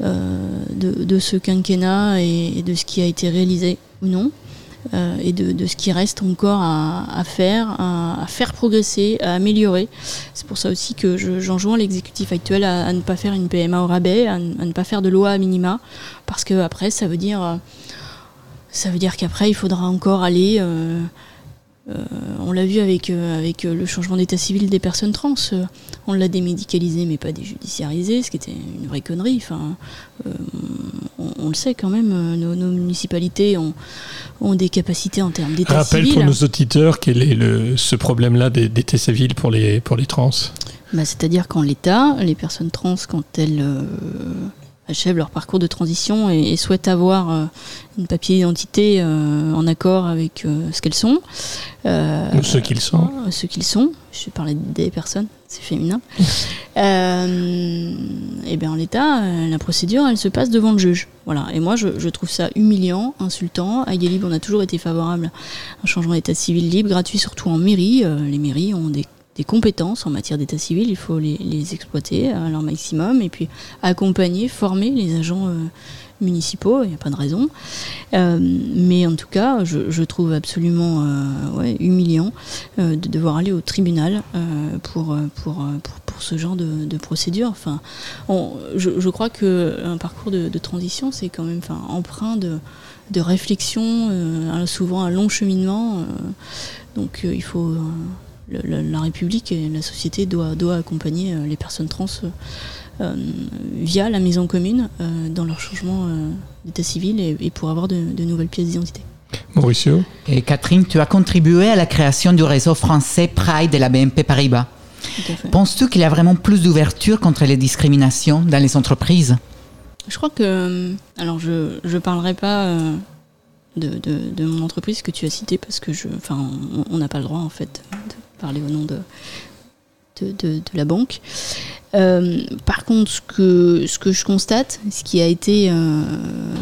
euh, de, ce quinquennat et de ce qui a été réalisé ou non. Euh, et de, ce qui reste encore à, faire, à, faire progresser, à améliorer. C'est pour ça aussi que je- j'enjoins l'exécutif actuel à, ne pas faire une PMA au rabais, à, ne- pas faire de loi à minima, parce que après ça veut dire, euh, dire qu'après il faudra encore aller. euh, on l'a vu avec, euh, avec euh, le changement d'état civil des personnes trans. euh, on l'a démédicalisé mais pas déjudiciarisé, ce qui était une vraie connerie. Enfin, euh, on, on le sait quand même, euh, nos, nos municipalités ont, ont des capacités en termes d'état Rappelle civil. pour nos auditeurs quel est le, ce problème-là d'état civil pour les, pour les trans? Bah, C'est-à-dire qu'en l'état, les personnes trans, quand elles euh, achèvent leur parcours de transition et, et souhaitent avoir euh, une papier d'identité euh, en accord avec euh, ce qu'elles sont, Ou ceux qu'ils sont. ceux qu'ils sont, je parlais des personnes, c'est féminin, [laughs] et bien en l'état, la procédure, elle se passe devant le juge. Voilà. Et moi, je, je trouve ça humiliant, insultant. À Guélib, on a toujours été favorable à un changement d'état civil libre, gratuit, surtout en mairie. Les mairies ont des, des compétences en matière d'état civil, il faut les, exploiter à leur maximum et puis accompagner, former les agents euh, municipaux, il n'y a pas de raison. Euh, mais en tout cas, je, trouve absolument euh, humiliant de devoir aller au tribunal pour, pour, pour, ce genre de, procédure. Enfin, je, crois qu'un parcours de, de transition, c'est quand même enfin, empreint de, de réflexion, souvent un long cheminement. donc il faut. Le- la République et la société doit, doit accompagner euh, les personnes trans euh, euh, via la maison commune euh, dans leur changement euh, d'état civil et, et pour avoir de, de nouvelles pièces d'identité. Mauricio Et Catherine, tu as contribué à la création du réseau français Pride de la BNP Paribas. Tout à fait. Penses-tu qu'il y a vraiment plus d'ouverture contre les discriminations dans les entreprises? Je crois que. Alors, je ne parlerai pas euh, de, de, de mon entreprise que tu as citée parce que je. Enfin, on- on n'a pas le droit, en fait, de parler au nom de, la banque. Euh, par contre, ce que, je constate, ce qui a été euh,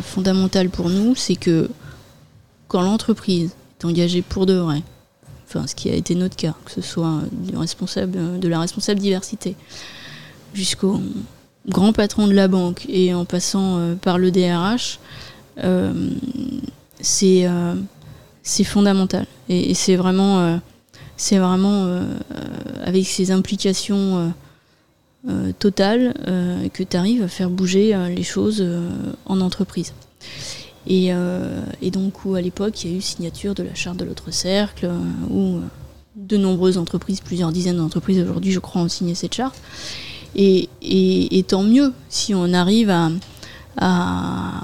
fondamental pour nous, c'est que quand l'entreprise est engagée pour de vrai, enfin, ce qui a été notre cas, que ce soit du responsable, de la responsable diversité jusqu'au grand patron de la banque et en passant euh, par le DRH, c'est fondamental. Et, c'est vraiment, c'est vraiment euh, euh, avec ces implications euh, totales que tu arrives à faire bouger les choses en entreprise. Et, donc, où à l'époque, il y a eu signature de la charte de l'autre cercle, où de nombreuses entreprises, plusieurs dizaines d'entreprises aujourd'hui, je crois, ont signé cette charte. Et, tant mieux si on arrive à,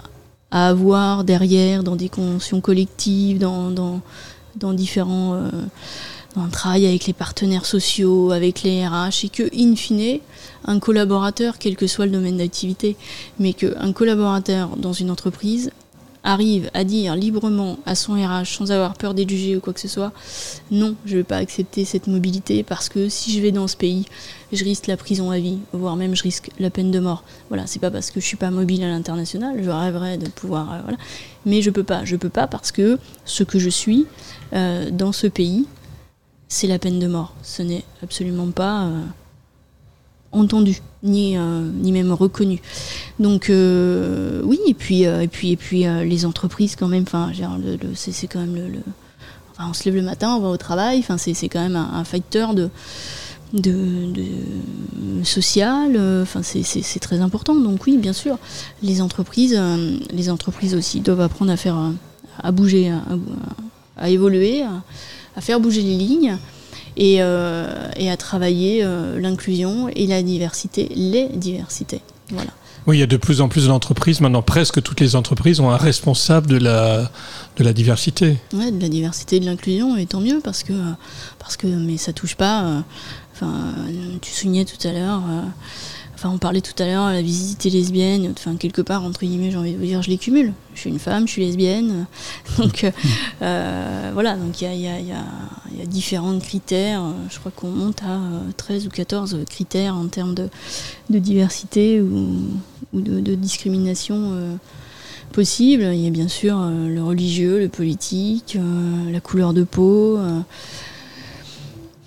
avoir derrière, dans des conventions collectives, dans, différents. Dans le travail avec les partenaires sociaux, avec les RH, et que, in fine, un collaborateur, quel que soit le domaine d'activité, mais qu'un collaborateur dans une entreprise arrive à dire librement à son RH, sans avoir peur d'être jugé ou quoi que ce soit, non, je ne vais pas accepter cette mobilité parce que si je vais dans ce pays, je risque la prison à vie, voire même je risque la peine de mort. Voilà, c'est pas parce que je suis pas mobile à l'international, je rêverais de pouvoir, euh, voilà, mais je peux pas, je peux pas parce que ce que je suis euh, dans ce pays, c'est la peine de mort. Ce n'est absolument pas euh, entendu, ni, euh, ni même reconnu. Donc euh, oui, et puis, euh, et puis, et puis euh, les entreprises quand même, enfin, c'est quand même le, enfin, on se lève le matin, on va au travail, enfin, c'est quand même un, facteur de, de, social, euh, enfin, c'est- c'est très important. Donc oui, bien sûr, les entreprises, euh, les entreprises aussi doivent apprendre à faire, euh, à bouger, à, évoluer, à faire bouger les lignes et, euh, et à travailler euh, l'inclusion et la diversité, les diversités. Voilà. Oui, il y a de plus en plus d'entreprises. Maintenant, presque toutes les entreprises ont un responsable de la, de la diversité. Ouais, de la diversité et de l'inclusion, et tant mieux, parce que, parce que mais ça touche pas. euh, Enfin, tu soulignais tout à l'heure, euh, enfin, on parlait tout à l'heure, la visite lesbienne, enfin, quelque part, entre guillemets, j'ai envie de vous dire, je les cumule. Je suis une femme, je suis lesbienne. [laughs] Donc, euh, euh, voilà, donc il y a, différents critères. euh, Je crois qu'on monte à euh, 13 ou 14 critères en termes de, diversité ou, de, discrimination. euh, possible. Il y a bien sûr euh, le religieux, le politique, euh, la couleur de peau, euh,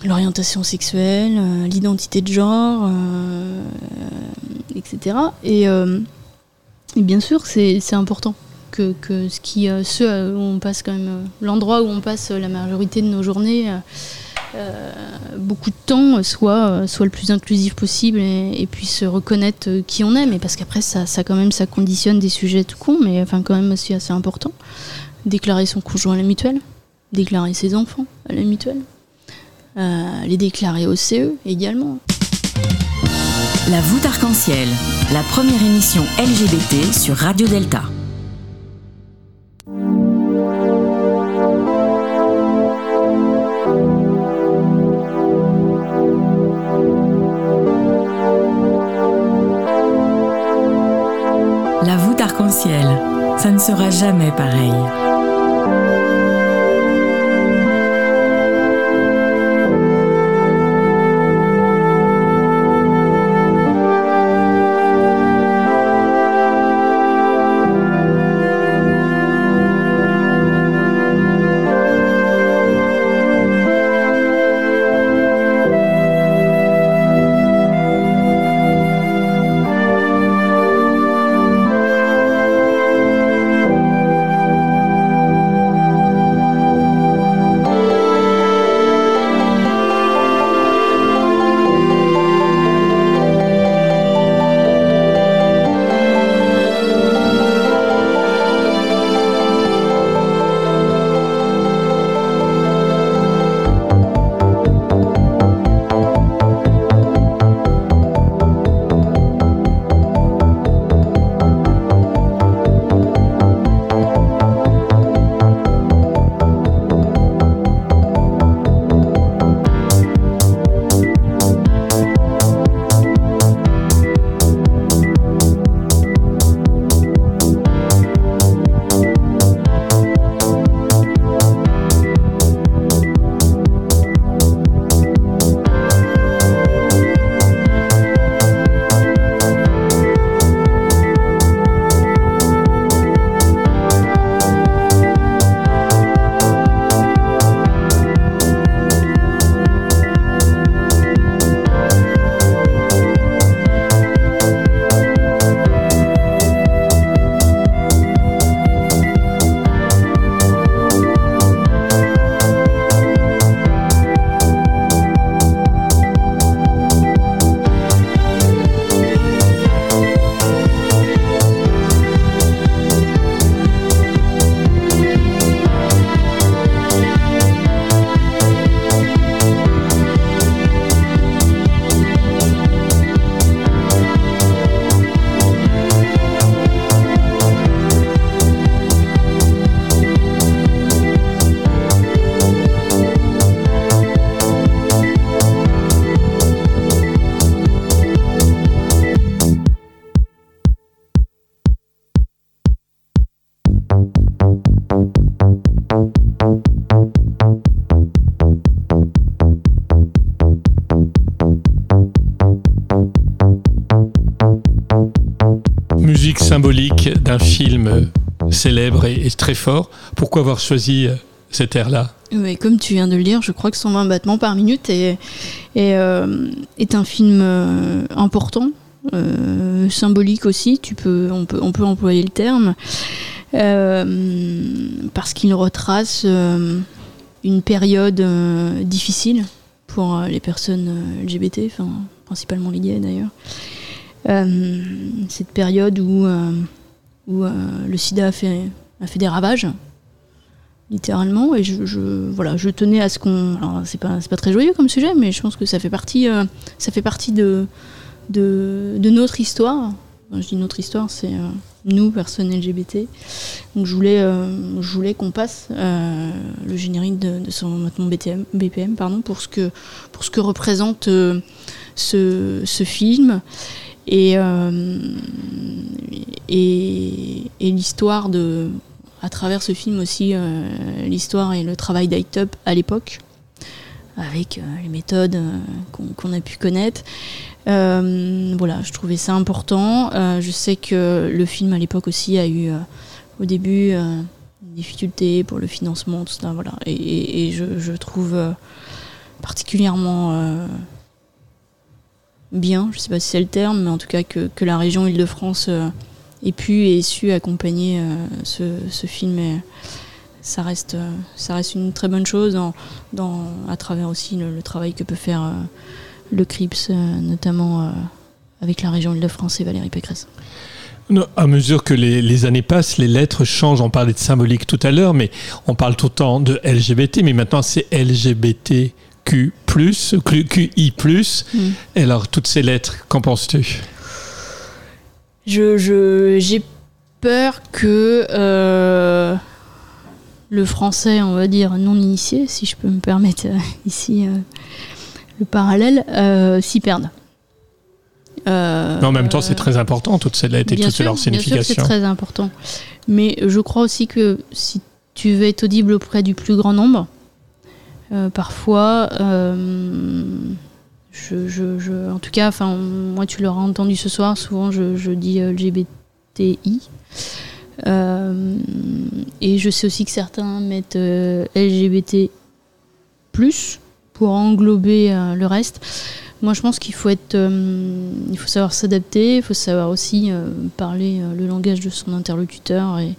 l'orientation sexuelle, euh, l'identité de genre, euh, etc. Et, euh, et bien sûr, c'est important que, ce qui, ce où on passe quand même, l'endroit où on passe la majorité de nos journées. beaucoup de temps soit, soit le plus inclusif possible et, puisse reconnaître qui on est mais parce qu'après ça, ça quand même ça conditionne des sujets tout con mais enfin quand même aussi assez important déclarer son conjoint à la mutuelle déclarer ses enfants à la mutuelle les déclarer au CE également La voûte arc-en-ciel, la première émission LGBT sur Radio Delta. La voûte arc-en-ciel, ça ne sera jamais pareil. D'un film célèbre et, très fort. Pourquoi avoir choisi euh, cet air-là Mais comme tu viens de le dire, je crois que 120 battements par minute est, euh, un film euh, important, euh, symbolique aussi, tu peux, on, peut, on peut employer le terme, euh, parce qu'il retrace euh, une période euh, difficile pour euh, les personnes euh, LGBT, principalement les gays d'ailleurs. Euh, cette période où, euh, où euh, le sida a fait, a fait des ravages littéralement. Et je, voilà je tenais à ce qu'on alors c'est pas pas très joyeux comme sujet mais je pense que ça fait partie euh, ça fait partie de de, de notre histoire. Enfin, je dis notre histoire c'est euh, nous personnes LGBT donc je voulais je voulais qu'on passe le générique de, de son BPM pardon pour ce que pour ce que représente ce, ce film. Et et, l'histoire de à travers ce film aussi euh, l'histoire et le travail d'ITUP à l'époque, avec euh, les méthodes euh, qu'on a pu connaître. Voilà, je trouvais ça important. Je sais que le film à l'époque aussi a eu au début des difficultés pour le financement, tout ça. Voilà, et, je, trouve particulièrement bien, je sais pas si c'est le terme, mais en tout cas que, la région Île-de-France ait pu et su accompagner euh, ce, ce film. Et ça reste, euh, ça reste une très bonne chose dans, dans, à travers aussi le, le travail que peut faire euh, le CRIPS, euh, notamment euh, avec la région Île-de-France et Valérie Pécresse. Non, À mesure que les, les années passent, les lettres changent. On parlait de symbolique tout à l'heure, mais on parle tout le temps de LGBT, mais maintenant c'est LGBTQ+, QI+. Mm. Et alors, toutes ces lettres, qu'en penses-tu? Je, je- j'ai peur que euh, le français, on va dire non initié, si je peux me permettre euh, ici euh, le parallèle, euh, s'y perde. Mais en même temps, c'est très important, toutes lettres et toutes sûr, leurs bien sûr c'est significations. très important. Mais je crois aussi que si tu veux être audible auprès du plus grand nombre, parfois, en tout cas, enfin, moi tu l'auras entendu ce soir, souvent je, dis euh, LGBTI. Euh, et je sais aussi que certains mettent euh, LGBT pour englober le reste. Moi, je pense qu'il faut être, il faut savoir s'adapter, il faut savoir aussi parler le langage de son interlocuteur et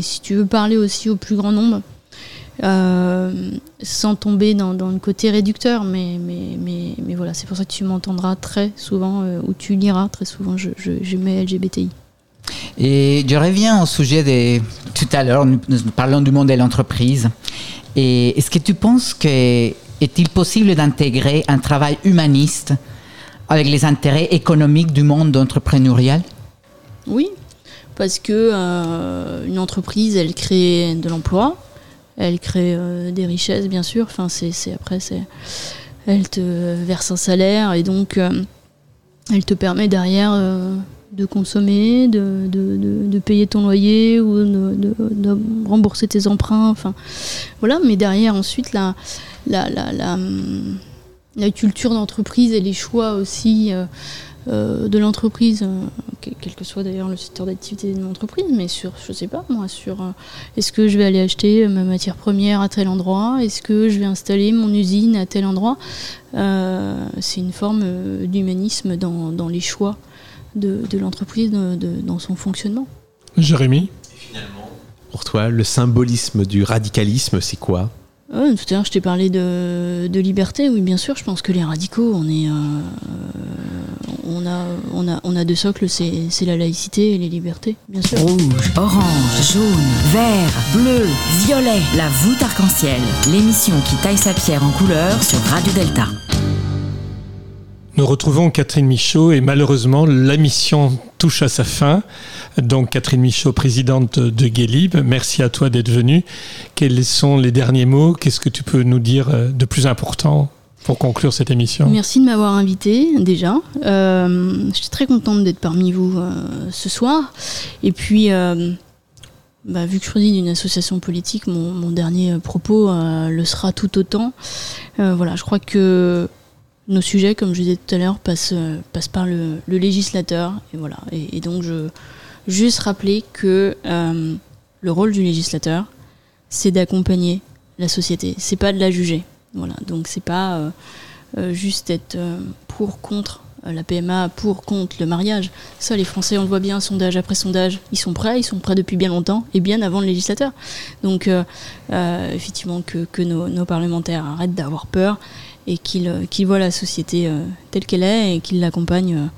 si tu veux parler aussi au plus grand nombre, sans tomber dans, dans le côté réducteur, mais mais mais, mais voilà, c'est pour ça que tu m'entendras très souvent euh, ou tu liras très souvent. Je, je, je mets LGBTI. Et je reviens au sujet de tout à l'heure, nous, nous parlons du monde de l'entreprise. Et est-ce que tu penses que est-il possible d'intégrer un travail humaniste avec les intérêts économiques du monde entrepreneurial? Oui, parce que euh, une entreprise, elle crée de l'emploi, elle crée euh, des richesses, bien sûr. Enfin, c'est, après, c'est, elle te verse un salaire et donc euh, elle te permet derrière euh, de consommer, de, payer ton loyer ou de, rembourser tes emprunts. Enfin, voilà. Mais derrière, ensuite, la culture d'entreprise et les choix aussi. Euh, de l'entreprise, euh, quel que soit d'ailleurs le secteur d'activité de l'entreprise, mais sur, je sais pas moi, sur euh, est-ce que je vais aller acheter ma matière première à tel endroit, est-ce que je vais installer mon usine à tel endroit, Euh, c'est une forme euh, d'humanisme dans, dans les choix de, de l'entreprise, de- de- dans son fonctionnement. Jérémy? Pour toi, le symbolisme du radicalisme, c'est quoi? Ouais, tout à l'heure, je t'ai parlé de, de liberté. Oui, bien sûr, je pense que les radicaux, on est, euh, on a, on a, on a deux socles, c'est c'est la laïcité et les libertés, bien sûr. Rouge, orange, jaune, vert, bleu, violet. La voûte arc-en-ciel. L'émission qui taille sa pierre en couleur sur Radio Delta. Nous retrouvons Catherine Michaud et malheureusement la mission touche à sa fin. Donc Catherine Michaud, présidente de Guélib, merci à toi d'être venue. Quels sont les derniers mots? Qu'est-ce que tu peux nous dire euh, de plus important pour conclure cette émission? Merci de m'avoir invité déjà. Euh, je suis très contente d'être parmi vous euh, ce soir. Et puis, euh, bah, vu que je choisis d'une association politique, mon, dernier propos le sera tout autant. Voilà, je crois que nos sujets, comme je disais tout à l'heure, passent, par le, législateur. Et voilà. Et donc, je juste rappeler que euh, le rôle du législateur, c'est d'accompagner la société. C'est pas de la juger. Voilà. Donc, c'est pas euh, euh, juste être pour, contre la PMA, pour, contre le mariage. Ça, les Français, on le voit bien, sondage après sondage, ils sont prêts, ils sont prêts depuis bien longtemps et bien avant le législateur. Donc, effectivement, que, nos, parlementaires arrêtent d'avoir peur et qu'ils voient la société telle qu'elle est et qu'ils l'accompagnent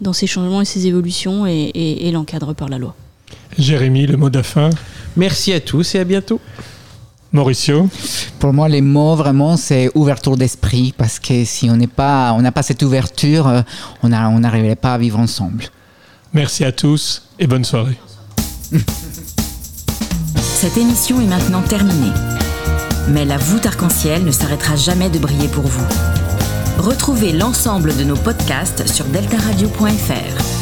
dans ses changements et ses évolutions et, et, et l'encadrent par la loi. Jérémy, le mot de fin. Merci à tous et à bientôt. Mauricio, Pour moi, les mots, vraiment, c'est ouverture d'esprit, parce que si on n'est pas, on n'a pas cette ouverture, euh, on n'arriverait pas à vivre ensemble. merci à tous et bonne soirée. [laughs] Cette émission est maintenant terminée. Mais la voûte arc-en-ciel ne s'arrêtera jamais de briller pour vous. Retrouvez l'ensemble de nos podcasts sur deltaradio.fr.